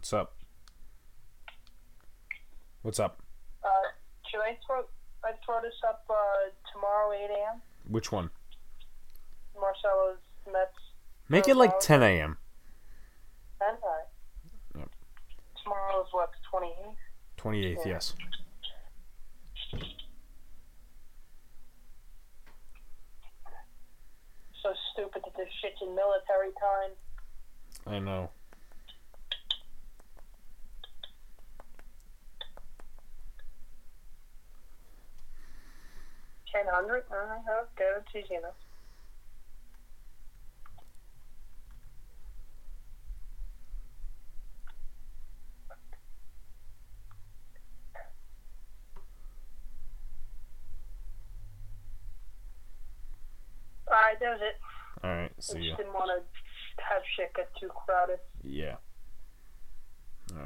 What's up? What's up? Uh, should I throw I throw this up uh, tomorrow 8 a.m. Which one? Marcelo's Mets. Make it like 10 a.m. I. Yep. Tomorrow's what 28th. 28th, yes. So stupid that this shit's in military time. I know. Ten hundred. Alright, okay, that's easy enough. Alright, that was it. All right. see I just ya. didn't want to have shit get too crowded. Yeah. All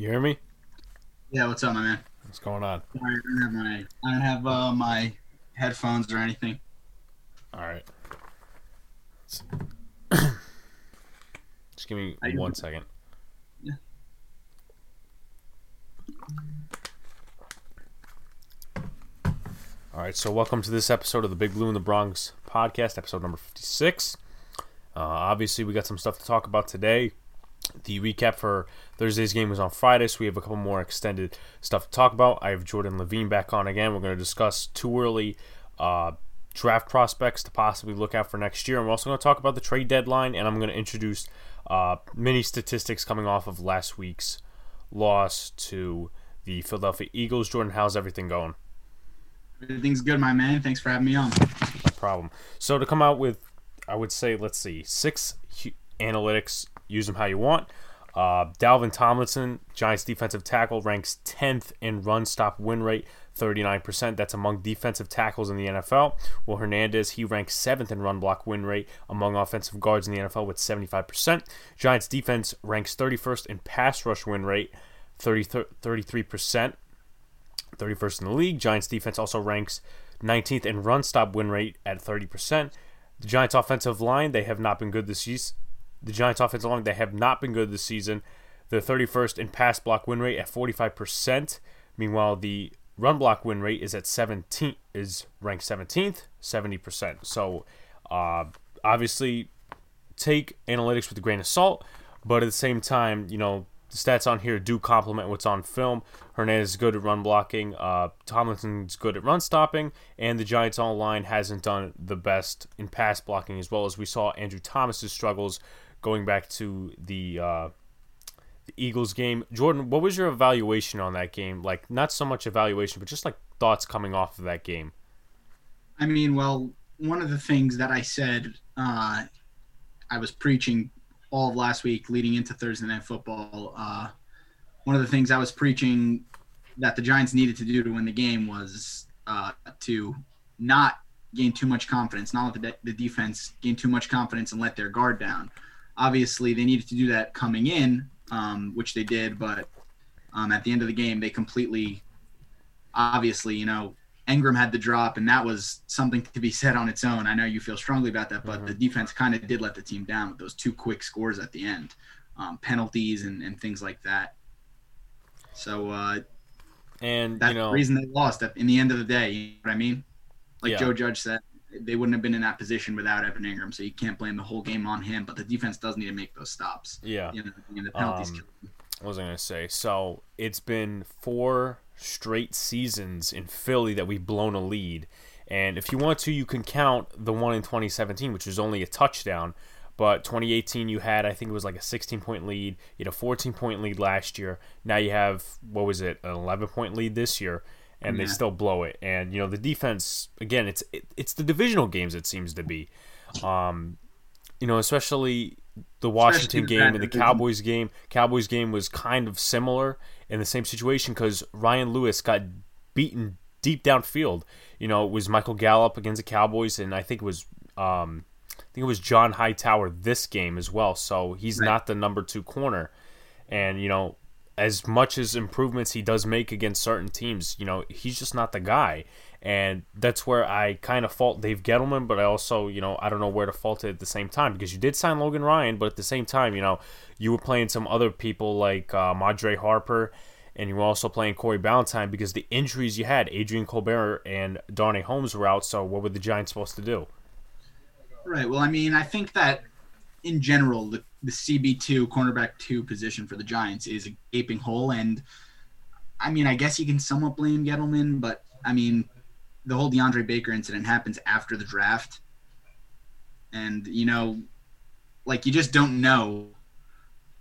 You hear me? Yeah, what's up, my man? What's going on? Sorry, I don't have my I don't have uh, my headphones or anything. All right. Just give me you- one second. Yeah. All right, so welcome to this episode of the Big Blue in the Bronx podcast, episode number 56. Uh, obviously, we got some stuff to talk about today. The recap for Thursday's game was on Friday, so we have a couple more extended stuff to talk about. I have Jordan Levine back on again. We're going to discuss too early uh, draft prospects to possibly look out for next year. And we're also going to talk about the trade deadline, and I'm going to introduce uh, many statistics coming off of last week's loss to the Philadelphia Eagles. Jordan, how's everything going? Everything's good, my man. Thanks for having me on. No problem. So to come out with, I would say, let's see, six analytics. Use them how you want. Uh, Dalvin Tomlinson, Giants defensive tackle, ranks 10th in run stop win rate, 39%. That's among defensive tackles in the NFL. Will Hernandez, he ranks 7th in run block win rate among offensive guards in the NFL with 75%. Giants defense ranks 31st in pass rush win rate, 30, 33%. 31st in the league. Giants defense also ranks 19th in run stop win rate at 30%. The Giants offensive line, they have not been good this. The Giants offensive line, they have not been good this season. They're 31st in pass block win rate at 45%. Meanwhile, the run block win rate is at 17 is ranked 17th, 70%. So, uh, obviously take analytics with a grain of salt, but at the same time, you know, the stats on here do complement what's on film. Hernandez is good at run blocking. Uh, Tomlinson's good at run stopping, and the Giants' O line hasn't done the best in pass blocking as well as we saw Andrew Thomas's struggles going back to the uh, the Eagles game. Jordan, what was your evaluation on that game? Like, not so much evaluation, but just like thoughts coming off of that game. I mean, well, one of the things that I said uh, I was preaching all of last week leading into Thursday Night Football. Uh, one of the things I was preaching that the Giants needed to do to win the game was uh, to not gain too much confidence, not let the, de- the defense gain too much confidence and let their guard down. Obviously, they needed to do that coming in, um, which they did, but um, at the end of the game, they completely, obviously, you know, Engram had the drop, and that was something to be said on its own. I know you feel strongly about that, but Mhm. the defense kind of did let the team down with those two quick scores at the end, um, penalties and, and things like that. So uh, And that's you know, the reason they lost. In the end of the day, you know what I mean? Like Yeah. Joe Judge said, they wouldn't have been in that position without Evan Engram. So you can't blame the whole game on him. But the defense does need to make those stops. yeah. You know, and the penalties Um. What was I going to say? So it's been four straight seasons in Philly that we've blown a lead. And if you want to, you can count the one in 2017, which was only a touchdown. But 2018, you had, I think it was like a 16 point lead. You had a 14 point lead last year. Now you have, what was it, an 11 point lead this year. And they still blow it. And, you know, the defense, again, it's it, it's the divisional games, it seems to be. Um, you know, especially the Washington with game and the. Cowboys game. Cowboys game was kind of similar in the same situation because Ryan Lewis got beaten deep downfield. You know, it was Michael Gallup against the Cowboys, and I think it was um, I think it was John Hightower this game as well. So he's Right. not the number two corner, and you know, as much as improvements he does make against certain teams, you know, he's just not the guy. And that's where I kind of fault Dave Gettleman, but I also, you know, I don't know where to fault it at the same time because you did sign Logan Ryan, but at the same time, you know, you were playing some other people like uh, Madre Harper, and you were also playing Corey Ballentine because the injuries you had, Adrian Colbert and Darnay Holmes were out. So what were the Giants supposed to do? Right. Well, I mean, I think that in general, the, the CB2, cornerback two position for the Giants is a gaping hole. And I mean, I guess you can somewhat blame Gettleman, but I mean, the whole DeAndre Baker incident happens after the draft. And, you know, like you just don't know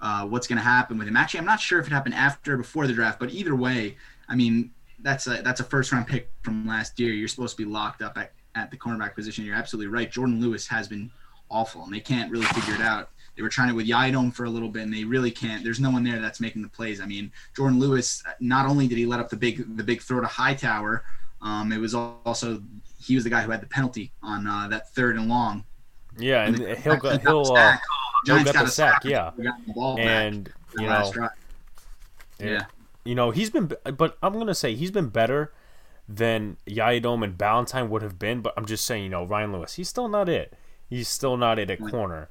uh, what's going to happen with him. Actually, I'm not sure if it happened after or before the draft, but either way, I mean, that's a that's a first round pick from last year. You're supposed to be locked up at, at the cornerback position. You're absolutely right. Jordan Lewis has been awful, and they can't really figure it out. They were trying it with Yiadom for a little bit, and they really can't. There's no one there that's making the plays. I mean, Jordan Lewis. Not only did he let up the big the big throw to Hightower, um, it was also he was the guy who had the penalty on uh, that third and long. Yeah, and the- he'll go, got he'll uh, sack. he'll get got the a sack, yeah. And you know. Yeah. You know, he's been, but I'm gonna say he's been better than Yiadom and Ballentine would have been. But I'm just saying, you know, Ryan Lewis, he's still not it. He's still not at a corner,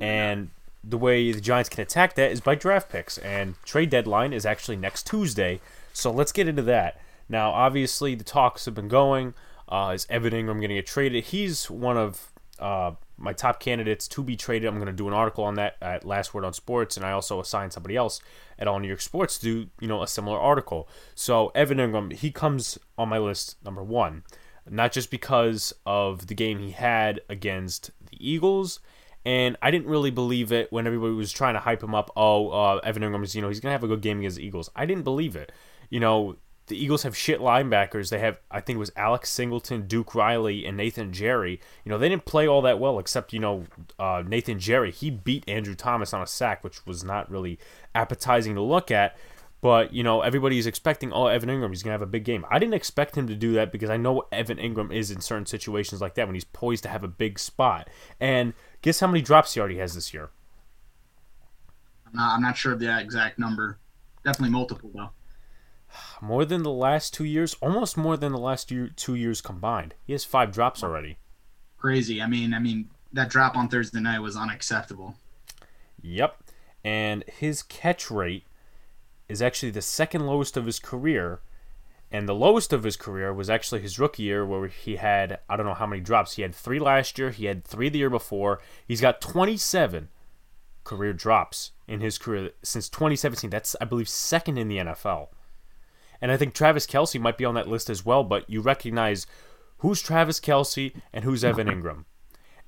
and the way the Giants can attack that is by draft picks. And trade deadline is actually next Tuesday, so let's get into that. Now, obviously, the talks have been going. Uh, is Evan Engram going to get traded? He's one of uh, my top candidates to be traded. I'm going to do an article on that at Last Word on Sports, and I also assigned somebody else at All New York Sports to do you know a similar article. So Evan Engram, he comes on my list number one, not just because of the game he had against the Eagles. And I didn't really believe it when everybody was trying to hype him up. Oh, uh, Evan Engram is, you know, he's going to have a good game against the Eagles. I didn't believe it. You know, the Eagles have shit linebackers. They have, I think it was Alex Singleton, Duke Riley, and Nathan Gerry. You know, they didn't play all that well, except, you know, uh, Nathan Gerry. He beat Andrew Thomas on a sack, which was not really appetizing to look at. But, you know, everybody's expecting, oh, Evan Engram, he's going to have a big game. I didn't expect him to do that because I know what Evan Engram is in certain situations like that when he's poised to have a big spot. And guess how many drops he already has this year? I'm not, I'm not sure of the exact number. Definitely multiple, though. More than the last two years, almost more than the last year, two years combined. He has five drops already. Crazy. I mean, I mean that drop on Thursday night was unacceptable. Yep, and his catch rate is actually the second lowest of his career, and the lowest of his career was actually his rookie year, where he had I don't know how many drops. He had three last year. He had three the year before. He's got 27 career drops in his career since 2017. That's I believe second in the NFL. And I think Travis Kelce might be on that list as well, but you recognize who's Travis Kelce and who's Evan Engram.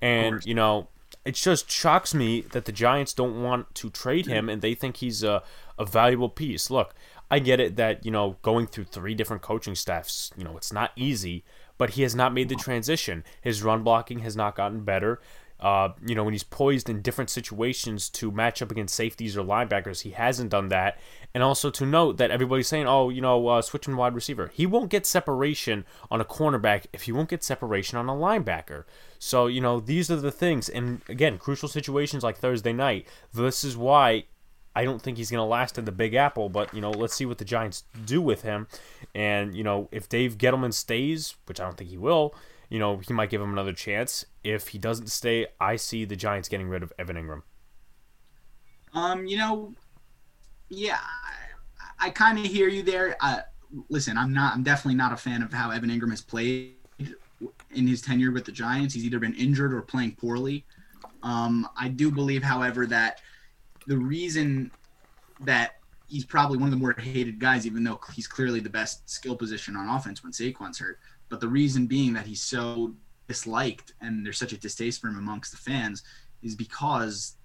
And, you know, it just shocks me that the Giants don't want to trade him and they think he's a, a valuable piece. Look, I get it that, you know, going through three different coaching staffs, you know, it's not easy, but he has not made the transition. His run blocking has not gotten better. Uh, you know, when he's poised in different situations to match up against safeties or linebackers, he hasn't done that. And also to note that everybody's saying, oh, you know, uh, switching wide receiver. He won't get separation on a cornerback if he won't get separation on a linebacker. So, you know, these are the things. And again, crucial situations like Thursday night, this is why I don't think he's going to last in the Big Apple, but you know, let's see what the Giants do with him. And you know, if Dave Gettleman stays, which I don't think he will, you know, he might give him another chance. If he doesn't stay, I see the Giants getting rid of Evan Engram. Um, you know, yeah, I, I kind of hear you there. Uh, listen, I'm not. I'm definitely not a fan of how Evan Engram has played in his tenure with the Giants. He's either been injured or playing poorly. Um, I do believe, however, that the reason that he's probably one of the more hated guys, even though he's clearly the best skill position on offense when Saquon's hurt. But the reason being that he's so disliked and there's such a distaste for him amongst the fans is because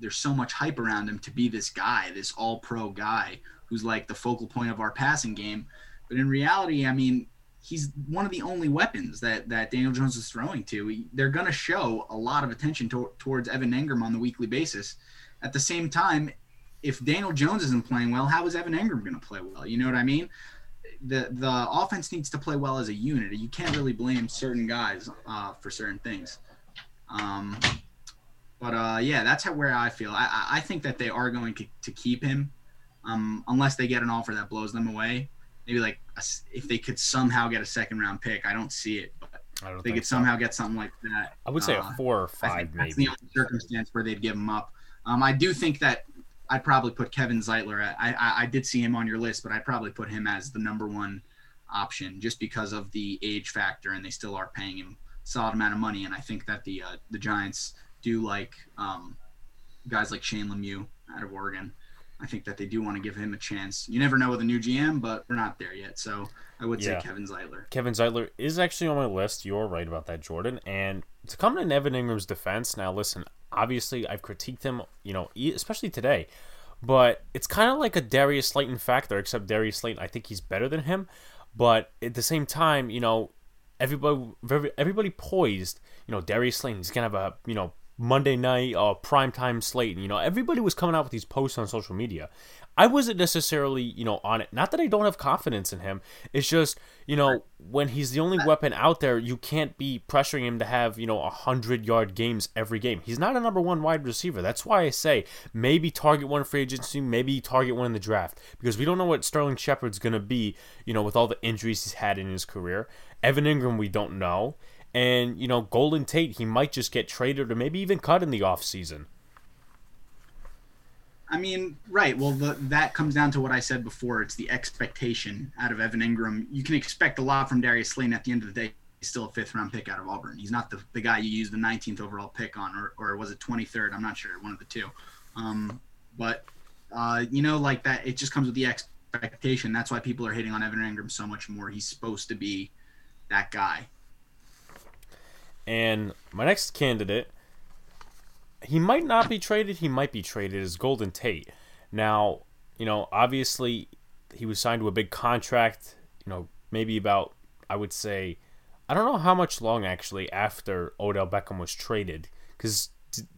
there's so much hype around him to be this guy, this all pro guy who's like the focal point of our passing game. But in reality, I mean, he's one of the only weapons that, that Daniel Jones is throwing to. He, they're going to show a lot of attention to, towards Evan Engram on the weekly basis. At the same time, if Daniel Jones isn't playing well, how is Evan Engram going to play well? You know what I mean? The the offense needs to play well as a unit. You can't really blame certain guys uh, for certain things. Um, but uh, yeah, that's how where I feel. I, I think that they are going to, to keep him, um, unless they get an offer that blows them away. Maybe like a, if they could somehow get a second round pick. I don't see it, but I don't they could somehow get something like that. I would say uh, a four or five, think that's maybe. the only circumstance where they'd give him up. Um, I do think that I'd probably put Kevin Zeitler. I, I I did see him on your list, but I'd probably put him as the number one option just because of the age factor, and they still are paying him a solid amount of money. And I think that the uh, the Giants do like um, guys like Shane Lemieux out of Oregon. I think that they do want to give him a chance. You never know with a new GM, but we're not there yet. So I would Yeah. say Kevin Zeitler. Kevin Zeitler is actually on my list. You're right about that, Jordan. And to come to Evan Engram's defense, now listen, obviously I've critiqued him, you know, especially today, but it's kind of like a Darius Slayton factor, except Darius Slayton, I think he's better than him. But at the same time, you know, everybody, everybody poised, you know, Darius Slayton, he's gonna have a, you know, Monday night uh, primetime slate. You know, everybody was coming out with these posts on social media. I wasn't necessarily, you know, on it. Not that I don't have confidence in him. It's just, you know, when he's the only weapon out there, you can't be pressuring him to have, you know, a hundred yard games every game. He's not a number one wide receiver. That's why I say maybe target one free agency, maybe target one in the draft because we don't know what Sterling Shepard's gonna be, you know, with all the injuries he's had in his career. Evan Engram, we don't know. And, you know, Golden Tate, he might just get traded or maybe even cut in the offseason. I mean, right. Well, the, that comes down to what I said before. It's the expectation out of Evan Engram. You can expect a lot from Darius Slayton at the end of the day. He's still a fifth round pick out of Auburn. He's not the, the guy you use the 19th overall pick on, or, or was it 23rd? I'm not sure. One of the two. Um, but, uh, you know, like that, it just comes with the expectation. That's why people are hitting on Evan Engram so much more. He's supposed to be that guy. And my next candidate, he might not be traded. He might be traded as Golden Tate. Now, you know, obviously he was signed to a big contract. You know, maybe about I would say, I don't know how much long actually after Odell Beckham was traded, because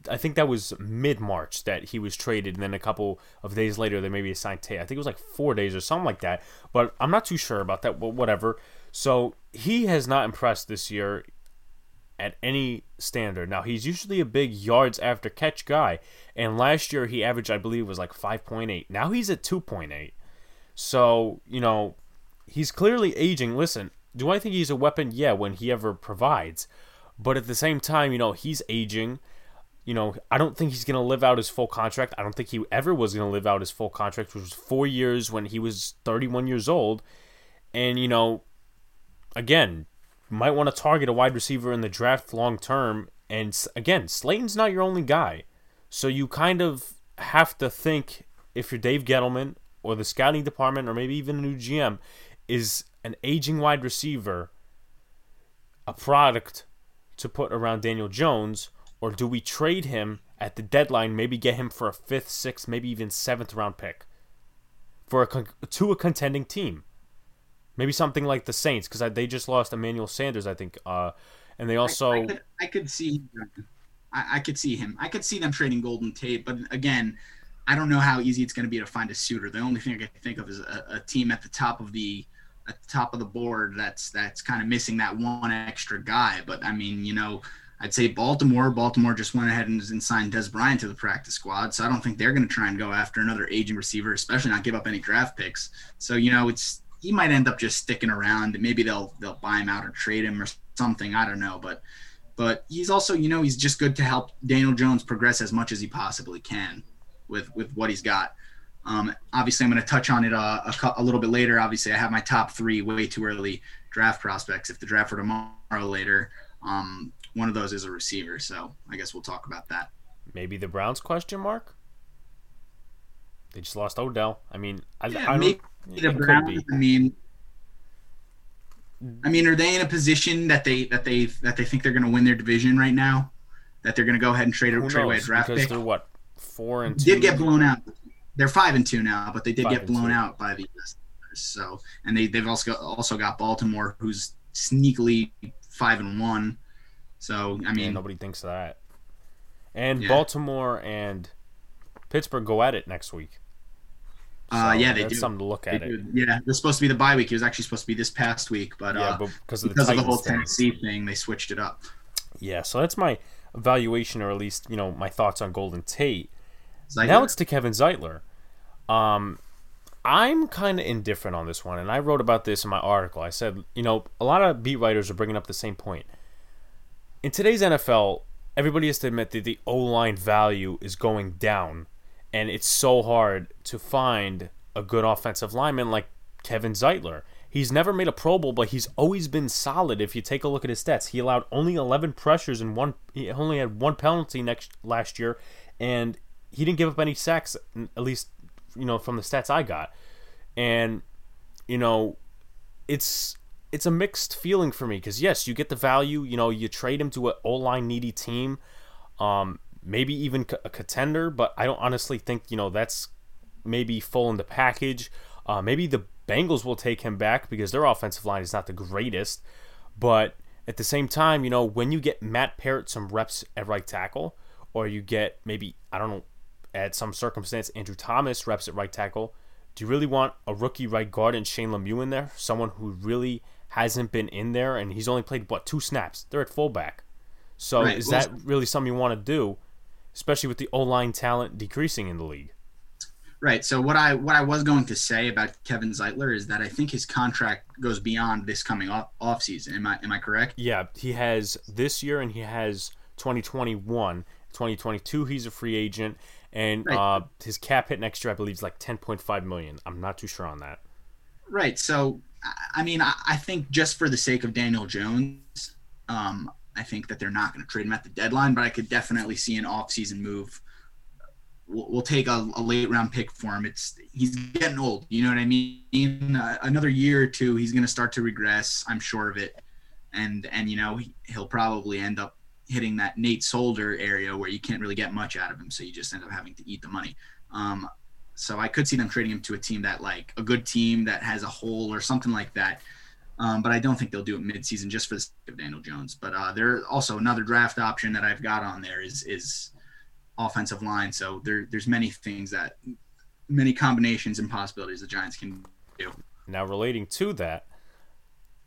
I think that was mid March that he was traded, and then a couple of days later they maybe assigned Tate. I think it was like four days or something like that, but I'm not too sure about that. But whatever. So he has not impressed this year at any standard. Now he's usually a big yards after catch guy, and last year he averaged, I believe, was like 5.8. Now he's at 2.8. So you know, he's clearly aging. Listen, do I think he's a weapon? Yeah, when he ever provides, but at the same time, you know, he's aging. You know, I don't think he's to live out his full contract. I don't think he ever was to live out his full contract, which was four years when he was 31 years old. And, you know, again, might want to target a wide receiver in the draft long term. And again, Slayton's not your only guy. So you kind of have to think if you're Dave Gettleman or the scouting department or maybe even a new GM, is an aging wide receiver a product to put around Daniel Jones, or do we trade him at the deadline, maybe get him for a fifth, sixth, maybe even seventh round pick for a to a contending team? Maybe something like the Saints because they just lost Emmanuel Sanders, I think, uh, and they also. I, I, could, I could, see. I, I, could see him. I could see them trading Golden Tate, but again, I don't know how easy it's going to be to find a suitor. The only thing I can think of is a, a team at the top of the at the top of the board that's that's kind of missing that one extra guy. But I mean, you know, I'd say Baltimore. Baltimore just went ahead and, and signed Dez Bryant to the practice squad, so I don't think they're going to try and go after another aging receiver, especially not give up any draft picks. So you know, it's he might end up just sticking around. and Maybe they'll they'll buy him out or trade him or something. I don't know, but but he's also you know he's just good to help Daniel Jones progress as much as he possibly can with with what he's got. Um, obviously, I'm going to touch on it uh, a, a, little bit later. Obviously, I have my top three way too early draft prospects. If the draft were tomorrow later, um, one of those is a receiver. So I guess we'll talk about that. Maybe the Browns question mark. They just lost Odell. I mean, I, yeah, I maybe the Browns. I mean, I mean, are they in a position that they that they that they think they're going to win their division right now? That they're going to go ahead and trade, a trade away a draft because pick? They're what four and two. Did get blown out. They're five and two now, but they did five get blown two. out by the so and they they've also got, also got Baltimore, who's sneakily five and one. So I mean, yeah, nobody thinks that. And yeah. Baltimore and Pittsburgh go at it next week. So uh, yeah, they do. something to look at. It. Yeah, it's supposed to be the bye week. It was actually supposed to be this past week, but yeah, uh, but because of the, because of the whole thing. Tennessee thing, they switched it up. Yeah, so that's my evaluation, or at least you know my thoughts on Golden Tate. Zeitler. Now it's to Kevin Zeitler. Um, I'm kind of indifferent on this one, and I wrote about this in my article. I said, you know, a lot of beat writers are bringing up the same point. In today's NFL, everybody has to admit that the O line value is going down and it's so hard to find a good offensive lineman like Kevin Zeitler. He's never made a Pro Bowl, but he's always been solid. If you take a look at his stats, he allowed only 11 pressures and one. He only had one penalty next last year, and he didn't give up any sacks. At least, you know, from the stats I got, and you know, it's it's a mixed feeling for me because yes, you get the value. You know, you trade him to an O line needy team. Um, maybe even a contender, but I don't honestly think, you know, that's maybe full in the package. Uh, maybe the Bengals will take him back because their offensive line is not the greatest. But at the same time, you know, when you get Matt Peart some reps at right tackle, or you get maybe I don't know at some circumstance Andrew Thomas reps at right tackle. Do you really want a rookie right guard and Shane Lemieux in there? Someone who really hasn't been in there and he's only played what two snaps. They're at fullback. So right. is well, that really something you want to do, especially with the O line talent decreasing in the league? Right. So what I what I was going to say about Kevin Zeitler is that I think his contract goes beyond this coming off off season. Am I am I correct? Yeah, he has this year and he has 2021, 2022 he's a free agent and right. uh, his cap hit next year I believe is like 10.5 million. I'm not too sure on that. Right. So I mean I, I think just for the sake of Daniel Jones, um, I think that they're not going to trade him at the deadline, but I could definitely see an off-season move. We'll, we'll take a, a, late round pick for him. It's he's getting old. You know what I mean? Uh, another year or two, he's going to start to regress. I'm sure of it. And and you know he, he'll probably end up hitting that Nate Solder area where you can't really get much out of him, so you just end up having to eat the money. Um, so I could see them trading him to a team that like a good team that has a hole or something like that um, but I don't think they'll do it midseason just for the sake of Daniel Jones. But uh, there also another draft option that I've got on there is is offensive line. So there there's many things that many combinations and possibilities the Giants can do. Now relating to that,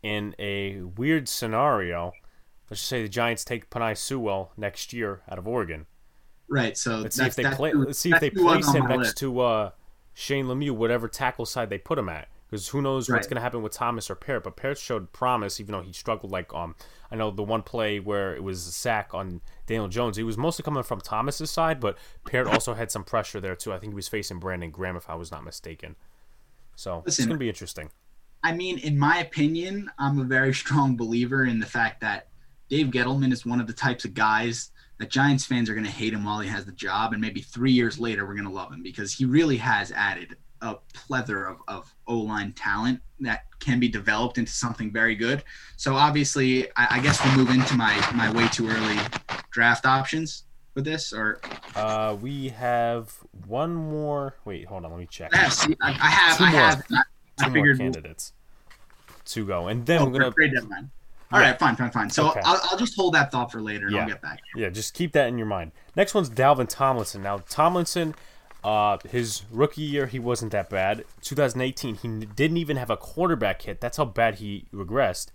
in a weird scenario, let's just say the Giants take Penei Sewell next year out of Oregon. Right. So let's see if they play. Let's see if they place him next list. to uh, Shane Lemieux, whatever tackle side they put him at because who knows right. what's going to happen with Thomas or Parrott. But Parrott showed promise, even though he struggled. Like um, I know the one play where it was a sack on Daniel Jones. It was mostly coming from Thomas's side, but Parrott also had some pressure there too. I think he was facing Brandon Graham, if I was not mistaken. So Listen, it's going to be interesting. I mean, in my opinion, I'm a very strong believer in the fact that Dave Gettleman is one of the types of guys that Giants fans are going to hate him while he has the job, and maybe three years later we're going to love him because he really has added a plethora of, of O line talent that can be developed into something very good. So obviously, I, I, guess we'll move into my my way too early draft options with this, or uh, we have one more. Wait, hold on, let me check. Yeah, see, I, I, have, two I more, have. I, two more candidates to go, and then oh, we're gonna trade deadline. All yeah. right, fine, fine, fine. So okay. I'll, I'll just hold that thought for later, and yeah. I'll get back. Yeah, just keep that in your mind. Next one's Dalvin Tomlinson. Now Tomlinson uh, his rookie year, he wasn't that bad. 2018, he didn't even have a quarterback hit. That's how bad he regressed.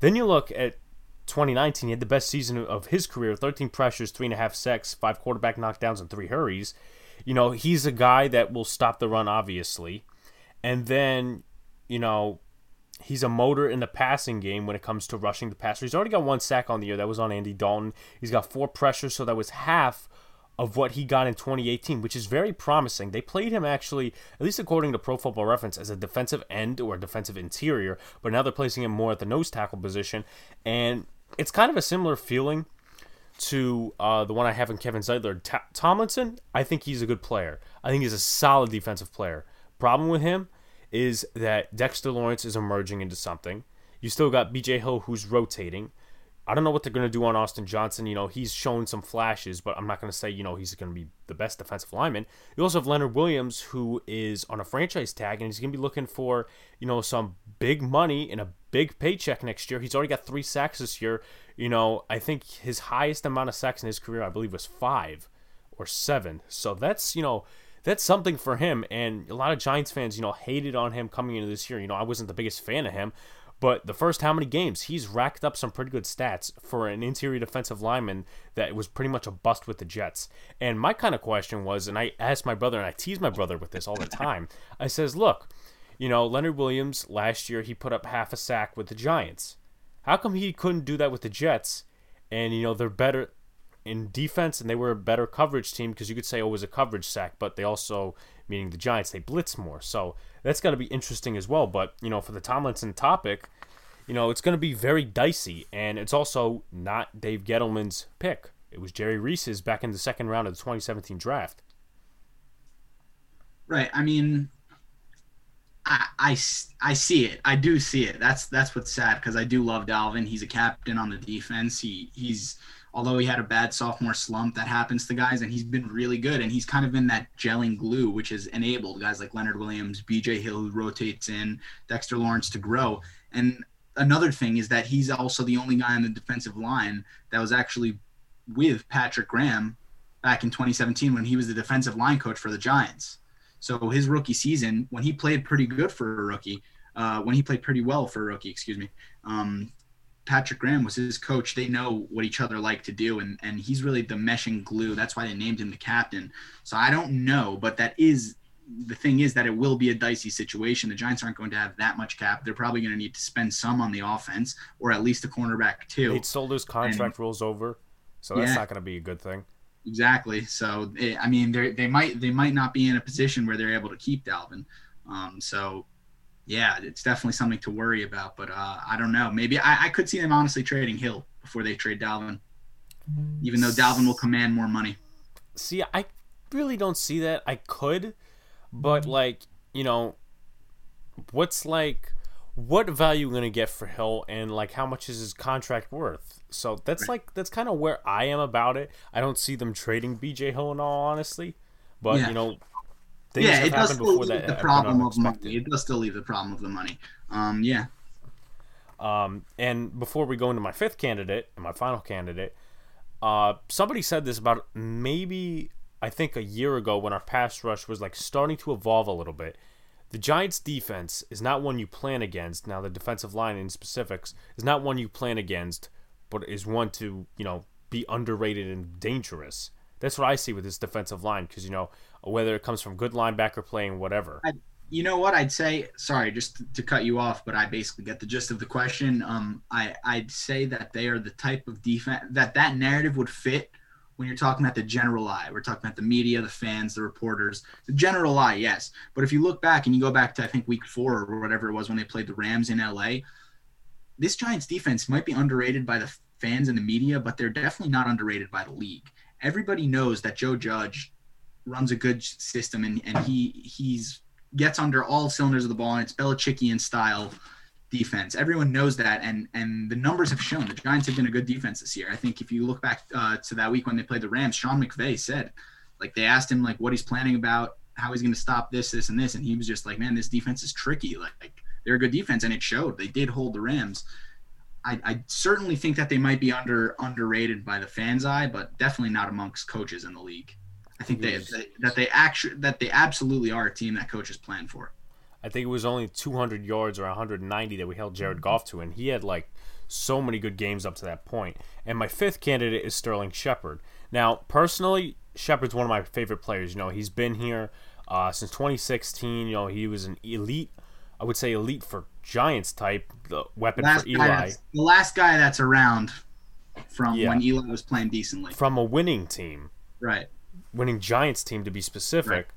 Then you look at 2019, he had the best season of his career 13 pressures, 3.5 sacks, 5 quarterback knockdowns, and 3 hurries. You know, he's a guy that will stop the run, obviously. And then, you know, he's a motor in the passing game when it comes to rushing the passer. He's already got one sack on the year. That was on Andy Dalton. He's got four pressures, so that was half of what he got in 2018, which is very promising. They played him actually, at least according to Pro Football Reference, as a defensive end or a defensive interior, but now they're placing him more at the nose tackle position. And it's kind of a similar feeling to uh, the one I have in Kevin Zeitler. T- Tomlinson, I think he's a good player. I think he's a solid defensive player. Problem with him is that Dexter Lawrence is emerging into something. You still got BJ Hill who's rotating. I don't know what they're going to do on Austin Johnson. You know, he's shown some flashes, but I'm not going to say, you know, he's going to be the best defensive lineman. You also have Leonard Williams, who is on a franchise tag, and he's going to be looking for, you know, some big money and a big paycheck next year. He's already got three sacks this year. You know, I think his highest amount of sacks in his career, I believe, was five or seven. So that's, you know, that's something for him. And a lot of Giants fans, you know, hated on him coming into this year. You know, I wasn't the biggest fan of him, but the first how many games, he's racked up some pretty good stats for an interior defensive lineman that was pretty much a bust with the Jets. And my kind of question was, and I asked my brother, and I tease my brother with this all the time. I says, look, you know, Leonard Williams last year he put up half a sack with the Giants. How come he couldn't do that with the Jets? And you know they're better in defense, and they were a better coverage team because you could say oh, it was a coverage sack, but they also, meaning the Giants, they blitz more. So that's going to be interesting as well. But you know, for the Tomlinson topic, you know, it's going to be very dicey, and it's also not Dave Gettleman's pick. It was Jerry Reese's back in the second round of the 2017 draft. Right. I mean, I, I, I see it. I do see it. That's that's what's sad because I do love Dalvin. He's a captain on the defense. He he's although he had a bad sophomore slump, that happens to guys, and he's been really good. And he's kind of been that gelling glue, which has enabled guys like Leonard Williams, BJ Hill, who rotates in, Dexter Lawrence to grow. And another thing is that he's also the only guy on the defensive line that was actually with Patrick Graham back in 2017 when he was the defensive line coach for the Giants. So his rookie season, when he played pretty good for a rookie, uh, when he played pretty well for a rookie, excuse me, um, Patrick Graham was his coach. They know what each other like to do, and and he's really the meshing glue. That's why they named him the captain. So I don't know, but that is the thing is that it will be a dicey situation. The Giants aren't going to have that much cap. They're probably going to need to spend some on the offense, or at least a cornerback too. He sold his contract And- rules over, so that's Yeah. not going to be a good thing. Exactly. So eh, I mean, they they might they might not be in a position where they're able to keep Dalvin. Um, so yeah, it's definitely something to worry about. But uh, I don't know. Maybe I, I could see them honestly trading Hill before they trade Dalvin, even though Dalvin will command more money. See, I really don't see that. I could, but like, you know, what's like, what value going to get for Hill, and like, how much is his contract worth? So that's like, that's kind of where I am about it. I don't see them trading BJ Hill in all honestly, but Yeah. you know, things yeah, it does still leave the problem of unexpected. money. It does still leave the problem of the money. Um, yeah. Um, and before we go into my fifth candidate and my final candidate, uh, somebody said this about maybe I think a year ago when our pass rush was like starting to evolve a little bit. The Giants' defense is not one you plan against. Now, the defensive line in specifics is not one you plan against, but is one to you know be underrated and dangerous. That's what I see with this defensive line because you know whether it comes from good linebacker playing whatever. You know what I'd say? Sorry, just to cut you off, but I basically get the gist of the question. Um, I I'd say that they are the type of defense that that narrative would fit when you're talking about the general eye. We're talking about the media, the fans, the reporters. The general eye, yes. But if you look back and you go back to I think week four or whatever it was when they played the Rams in LA, this Giants defense might be underrated by the fans and the media, but they're definitely not underrated by the league. Everybody knows that Joe Judge runs a good system and, and he he's gets under all cylinders of the ball and it's Belichickian style defense. Everyone knows that and and the numbers have shown the Giants have been a good defense this year. I think if you look back uh, to that week when they played the Rams, Sean McVay said like they asked him like what he's planning about how he's going to stop this this and this and he was just like man this defense is tricky like, they're a good defense and it showed they did hold the Rams. I, I certainly think that they might be under underrated by the fans' eye, but definitely not amongst coaches in the league. I think they, they that they actually that they absolutely are a team that coaches plan for. I think it was only 200 yards or 190 that we held Jared Goff to, and he had like so many good games up to that point. And my fifth candidate is Sterling Shepard. Now, personally, Shepard's one of my favorite players. You know, he's been here uh, since 2016. You know, he was an elite, I would say elite for Giants type, the weapon Last for Eli the last guy that's around from Yeah. when Eli was playing decently. from a winning team, Right. Winning Giants team to be specific.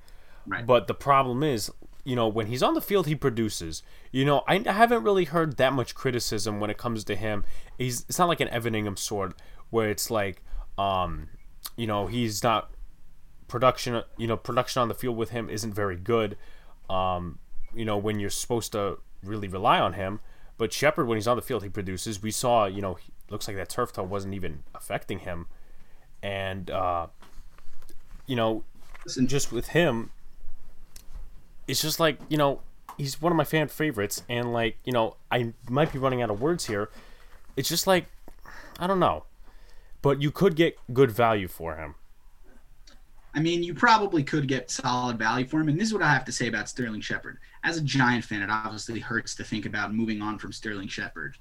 Right. But the problem is, you know, when he's on the field, he produces. You know, I haven't really heard that much criticism when it comes to him. He's it's not like an Evan Engram sort where it's like, um, you know, he's not production. You know, production on the field with him isn't very good. Um, you know, when you're supposed to really rely on him. But Shepard, when he's on the field, he produces. We saw, you know, he, looks like that turf toe wasn't even affecting him, and uh, you know, Listen, just with him, it's just like you know he's one of my fan favorites, and like you know I might be running out of words here. It's just like I don't know, but you could get good value for him. I mean, you probably could get solid value for him. And this is what I have to say about Sterling Shepard. As a Giant fan, it obviously hurts to think about moving on from Sterling Shepard.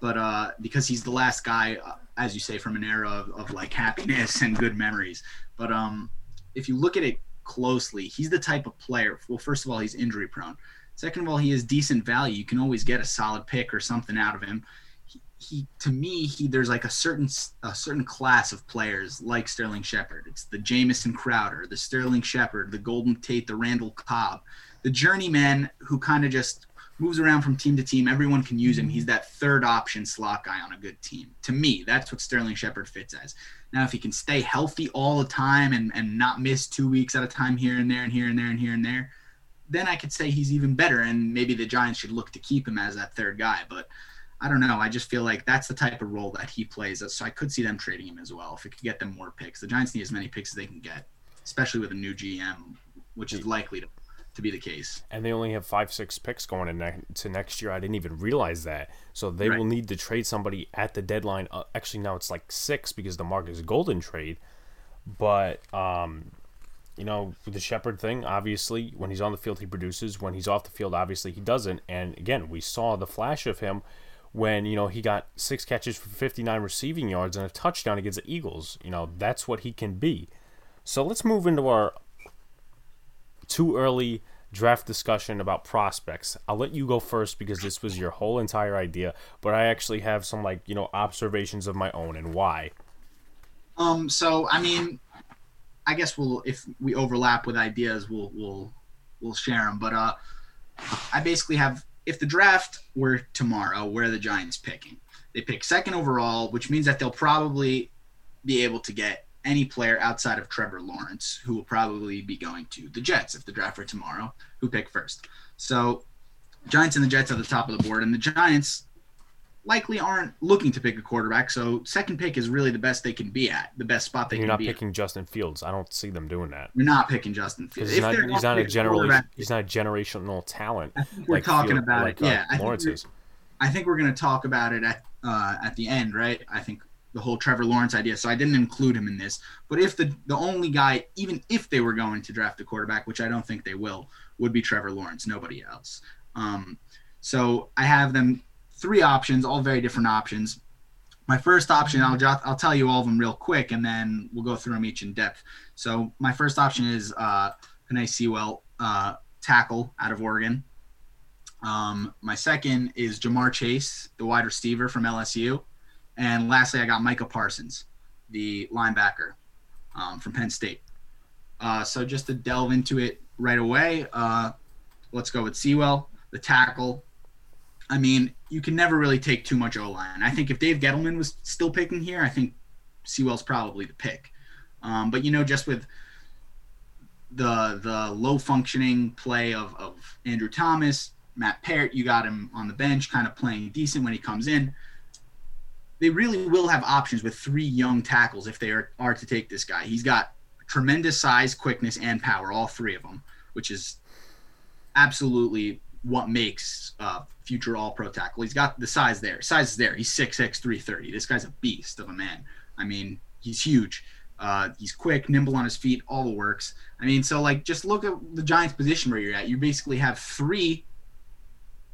But uh, because he's the last guy, uh, as you say, from an era of, of like happiness and good memories. But um, if you look at it closely, he's the type of player. Well, first of all, he's injury prone. Second of all, he has decent value. You can always get a solid pick or something out of him. He, he to me, he there's like a certain a certain class of players like Sterling Shepard. It's the Jamison Crowder, the Sterling Shepard, the Golden Tate, the Randall Cobb, the journeyman who kind of just moves around from team to team. Everyone can use him. He's that third option slot guy on a good team. To me, that's what Sterling Shepard fits as. Now, if he can stay healthy all the time and, and not miss two weeks at a time here and there and here and there and here and there, then I could say he's even better. And maybe the Giants should look to keep him as that third guy. But I don't know. I just feel like that's the type of role that he plays. So I could see them trading him as well if it could get them more picks. The Giants need as many picks as they can get, especially with a new GM, which is likely to, to be the case. And they only have five, six picks going into next year. I didn't even realize that. So they Right. will need to trade somebody at the deadline. Uh, actually, now it's like six because the Marcus Golden trade. But um, you know, with the Shepard thing, obviously, when he's on the field, he produces. When he's off the field, obviously, he doesn't. And again, we saw the flash of him when you know he got six catches for 59 receiving yards and a touchdown against the Eagles. You know, that's what he can be. So let's move into our too early draft discussion about prospects. I'll let you go first because this was your whole entire idea, but I actually have some like, you know, observations of my own and why. Um so I mean I guess we'll if we overlap with ideas we'll we'll we'll share them, but uh I basically have if the draft were tomorrow, where the Giants picking? They pick second overall, which means that they'll probably be able to get any player outside of Trevor Lawrence, who will probably be going to the Jets if the draft were tomorrow, who pick first. So, Giants and the Jets at the top of the board, and the Giants likely aren't looking to pick a quarterback. So, second pick is really the best they can be at, the best spot they You're can be. You're not picking Justin Fields. I don't see them doing that. You're not picking Justin Fields. He's not, he's not a general. He's not a generational talent. We're like talking Field- about like, it. Yeah, uh, I think Lawrence we're- is. I think we're going to talk about it at uh, at the end, right? I think the whole Trevor Lawrence idea. So I didn't include him in this. But if the the only guy, even if they were going to draft a quarterback, which I don't think they will, would be Trevor Lawrence. Nobody else. Um, so I have them three options, all very different options. My first option, I'll jot, I'll tell you all of them real quick, and then we'll go through them each in depth. So my first option is uh, Penei Sewell, uh, tackle out of Oregon. Um, my second is Ja'Marr Chase, the wide receiver from LSU. And lastly, I got Micah Parsons, the linebacker um, from Penn State. Uh, so just to delve into it right away, uh, let's go with Sewell, the tackle. I mean, you can never really take too much O line. I think if Dave Gettleman was still picking here, I think Sewell's probably the pick. Um, but you know, just with the the low functioning play of, of Andrew Thomas, Matt Parrott, you got him on the bench, kind of playing decent when he comes in. They really will have options with three young tackles if they are, are to take this guy. He's got tremendous size, quickness, and power, all three of them, which is absolutely what makes uh, future All Pro tackle. He's got the size there. Size is there. He's 6'6", 330. This guy's a beast of a man. I mean, he's huge. Uh, he's quick, nimble on his feet, all the works. I mean, so like just look at the Giants' position where you're at. You basically have three